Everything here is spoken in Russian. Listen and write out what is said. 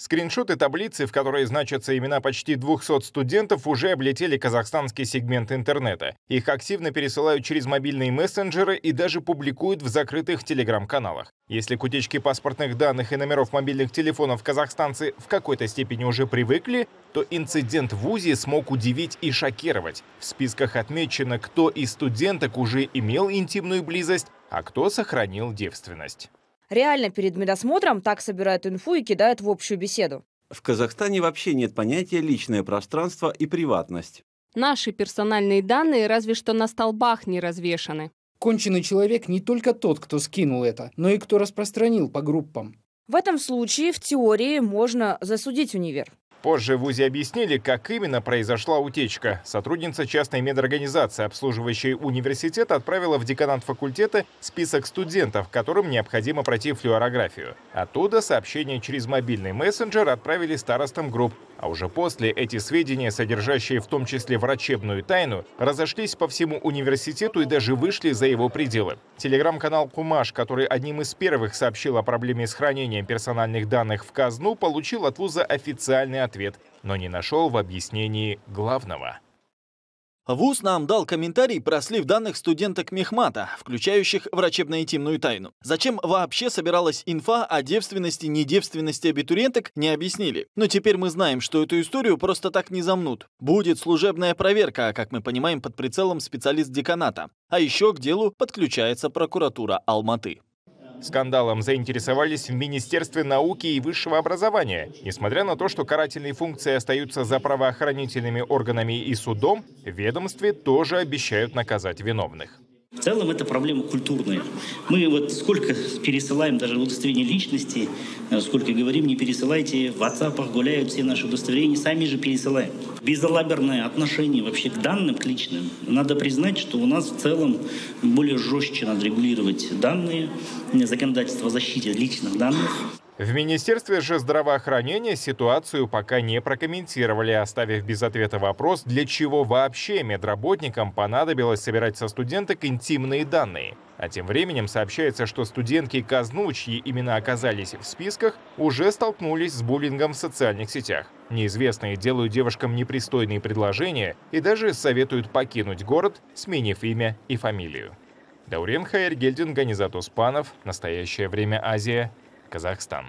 Скриншоты таблицы, в которой значатся имена почти 200 студентов, уже облетели казахстанский сегмент интернета. Их активно пересылают через мобильные мессенджеры и даже публикуют в закрытых телеграм-каналах. Если к утечке паспортных данных и номеров мобильных телефонов казахстанцы в какой-то степени уже привыкли, то инцидент в ВУЗе смог удивить и шокировать. В списках отмечено, кто из студенток уже имел интимную близость, а кто сохранил девственность. Реально перед медосмотром так собирают инфу и кидают в общую беседу. В Казахстане вообще нет понятия личное пространство и приватность. Наши персональные данные разве что на столбах не развешаны. Конченый человек не только тот, кто скинул это, но и кто распространил по группам. В этом случае в теории можно засудить универ. Позже в ВУЗе объяснили, как именно произошла утечка. Сотрудница частной медорганизации, обслуживающей университет, отправила в деканат факультета список студентов, которым необходимо пройти флюорографию. Оттуда сообщение через мобильный мессенджер отправили старостам групп, а уже после эти сведения, содержащие в том числе врачебную тайну, разошлись по всему университету и даже вышли за его пределы. Телеграм-канал «Кумаш», который одним из первых сообщил о проблеме с хранением персональных данных в казну, получил от вуза официальный ответ, но не нашел в объяснении главного. ВУЗ нам дал комментарий про слив данных студенток Мехмата, включающих врачебно-интимную тайну. Зачем вообще собиралась инфа о девственности недевственности абитуриенток, не объяснили. Но теперь мы знаем, что эту историю просто так не замнут. Будет служебная проверка, как мы понимаем, под прицелом специалист деканата. А еще к делу подключается прокуратура Алматы. Скандалом заинтересовались в Министерстве науки и высшего образования. Несмотря на то, что карательные функции остаются за правоохранительными органами и судом, ведомстве тоже обещают наказать виновных. В целом это проблема культурная. Мы вот сколько пересылаем даже удостоверение личности, э, сколько говорим, не пересылайте, в WhatsApp гуляют все наши удостоверения, сами же пересылаем. Безалаберное отношение вообще к данным, к личным. Надо признать, что у нас в целом более жестче надо регулировать данные, законодательство о защите личных данных. В Министерстве же здравоохранения ситуацию пока не прокомментировали, оставив без ответа вопрос, для чего вообще медработникам понадобилось собирать со студенток интимные данные. А тем временем сообщается, что студентки казну, чьи имена оказались в списках, уже столкнулись с буллингом в социальных сетях. Неизвестные делают девушкам непристойные предложения и даже советуют покинуть город, сменив имя и фамилию. Даурен Хайергельдин, Ганизат Успанов. Настоящее время Азия. Казахстан.